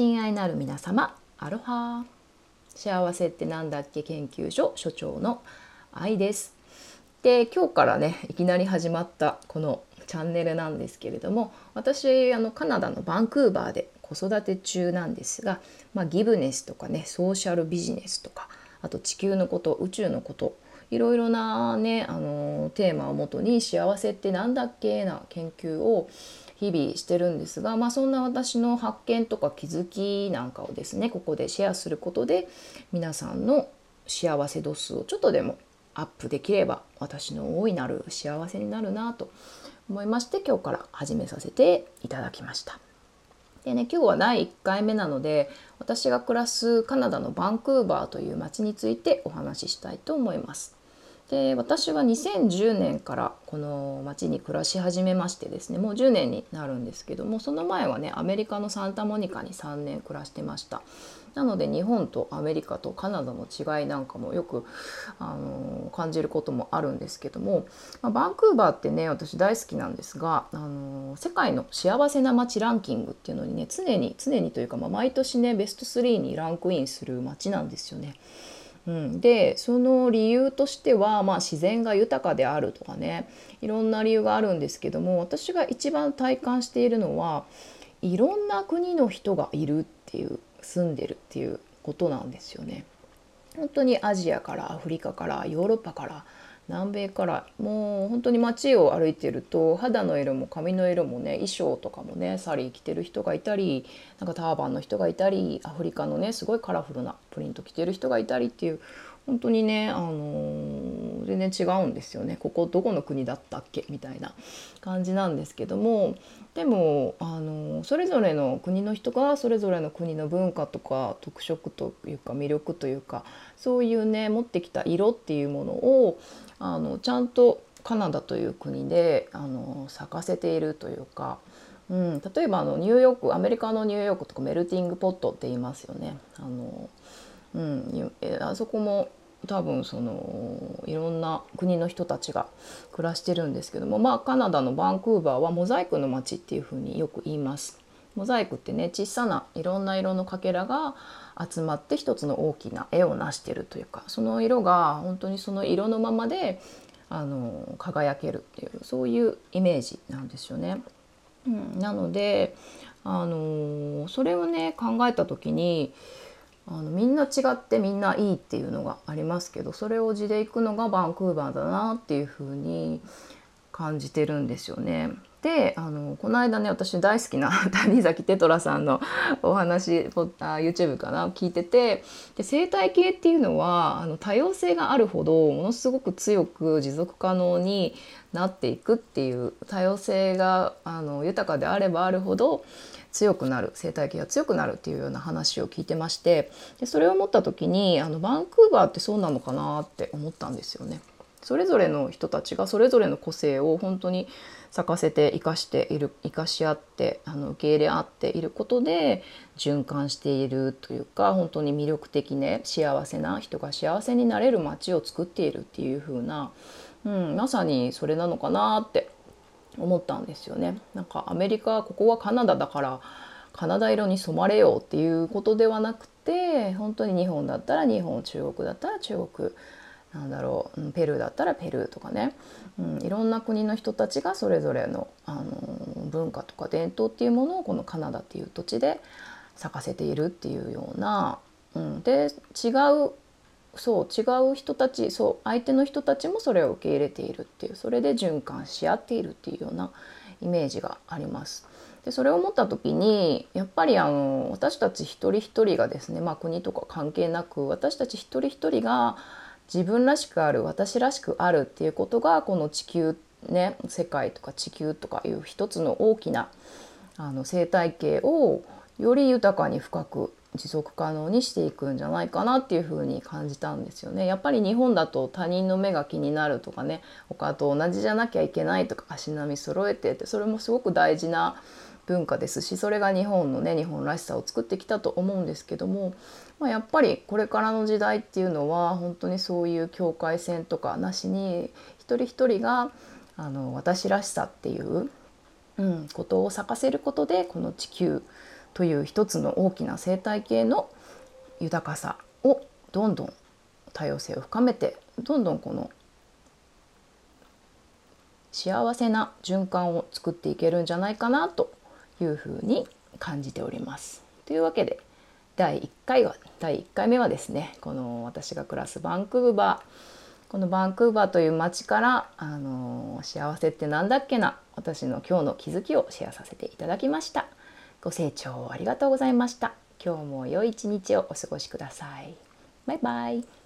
親愛なる皆様アロハ。幸せってなんだっけ？研究所所長の愛です。で今日からねいきなり始まったこのチャンネルなんですけれども私あのカナダのバンクーバーで子育て中なんですが、まあ、ギブネスとかねソーシャルビジネスとかあと地球のこと宇宙のこといろいろなねあのテーマをもとに幸せって何だっけ？な研究を日々してるんですが、まあ、そんな私の発見とか気づきなんかをですねここでシェアすることで皆さんの幸せ度数をちょっとでもアップできれば私の大いなる幸せになるなと思いまして今日から始めさせていただきました。でね今日は第1回目なので私が暮らすカナダのバンクーバーという街についてお話ししたいと思います。で私は2010年からこの町に暮らし始めましてですねもう10年になるんですけどもその前はねアメリカのサンタモニカに3年暮らしてましたなので日本とアメリカとカナダの違いなんかもよくあの感じることもあるんですけども、まあ、バンクーバーってね私大好きなんですがあの世界の幸せな街ランキングっていうのにね常に常にというか、まあ、毎年ねベスト3にランクインする街なんですよね。うん、でその理由としては、まあ、自然が豊かであるとかねいろんな理由があるんですけども私が一番体感しているのはいろんな国の人がいるっていう住んでるっていうことなんですよね。本当にアジアからアフリカからヨーロッパから南米から。もう本当に街を歩いてると肌の色も髪の色もね衣装とかもねサリー着てる人がいたりなんかターバンの人がいたりアフリカのねすごいカラフルなプリント着てる人がいたりっていう本当にね、あの、全然違うんですよね。ここどこの国だったっけみたいな感じなんですけども。でも、あの、それぞれの国の人がそれぞれの国の文化とか特色というか魅力というかそういうね持ってきた色っていうものをあのちゃんとカナダという国であの咲かせているというか、うん、例えばあのニューヨークアメリカのニューヨークとかメルティングポットって言いますよね。あのうん、あそこも多分そのいろんな国の人たちが暮らしてるんですけどもまあカナダのバンクーバーはモザイクの街っていうふうによく言います。モザイクってね小さないろんな色のかけらが集まって一つの大きな絵を成してるというかその色が本当にその色のままであの輝けるっていうそういうイメージなんですよね。うん、なのであのそれをね考えた時にあのみんな違ってみんないいっていうのがありますけどそれを地で行くのがバンクーバーだなっていうふうに感じてるんですよね。であのこの間ね私大好きな 谷崎テトラさんのお話あ YouTube かな聞いててで生態系っていうのはあの多様性があるほどものすごく強く持続可能になっていくっていう多様性があの豊かであればあるほど強くなる生態系が強くなるっていうような話を聞いてましてでそれを思った時にあのバンクーバーってそうなのかなって思ったんですよね。それぞれの人たちがそれぞれの個性を本当に咲かせて生かしている生かし合ってあの受け入れ合っていることで循環しているというか本当に魅力的ね幸せな人が幸せになれる街を作っているっていう風な、うん、まさにそれなのかなって思ったんですよね。なんかアメリカここはカナダだからカナダ色に染まれようっていうことではなくて本当に日本だったら日本中国だったら中国なんだろうペルーだったらペルーとかね、うん、いろんな国の人たちがそれぞれの、あの文化とか伝統っていうものをこのカナダっていう土地で咲かせているっていうような、うん、で違うそう違う人たちそう相手の人たちもそれを受け入れているっていうそれで循環し合っているっていうようなイメージがあります。でそれを思った時にやっぱりあの私たち一人一人がですね、まあ、国とか関係なく私たち一人一人が自分らしくある私らしくあるっていうことがこの地球ね世界とか地球とかいう一つの大きなあの生態系をより豊かに深く持続可能にしていくんじゃないかなっていうふうに感じたんですよね。やっぱり日本だと他人の目が気になるとかね他と同じじゃなきゃいけないとか足並み揃えてってそれもすごく大事な文化ですしそれが日本のね日本らしさを作ってきたと思うんですけども、まあ、やっぱりこれからの時代っていうのは本当にそういう境界線とかなしに一人一人があの私らしさっていう、うん、ことを咲かせることでこの地球という一つの大きな生態系の豊かさをどんどん多様性を深めてどんどんこの幸せな循環を作っていけるんじゃないかなというふうに感じております。というわけで第1回は第1回目はですねこの私が暮らすバンクーバーこのバンクーバーという街からあの幸せって何だっけな私の今日の気づきをシェアさせていただきました。ご清聴ありがとうございました。今日も良い一日をお過ごしください。バイバイ。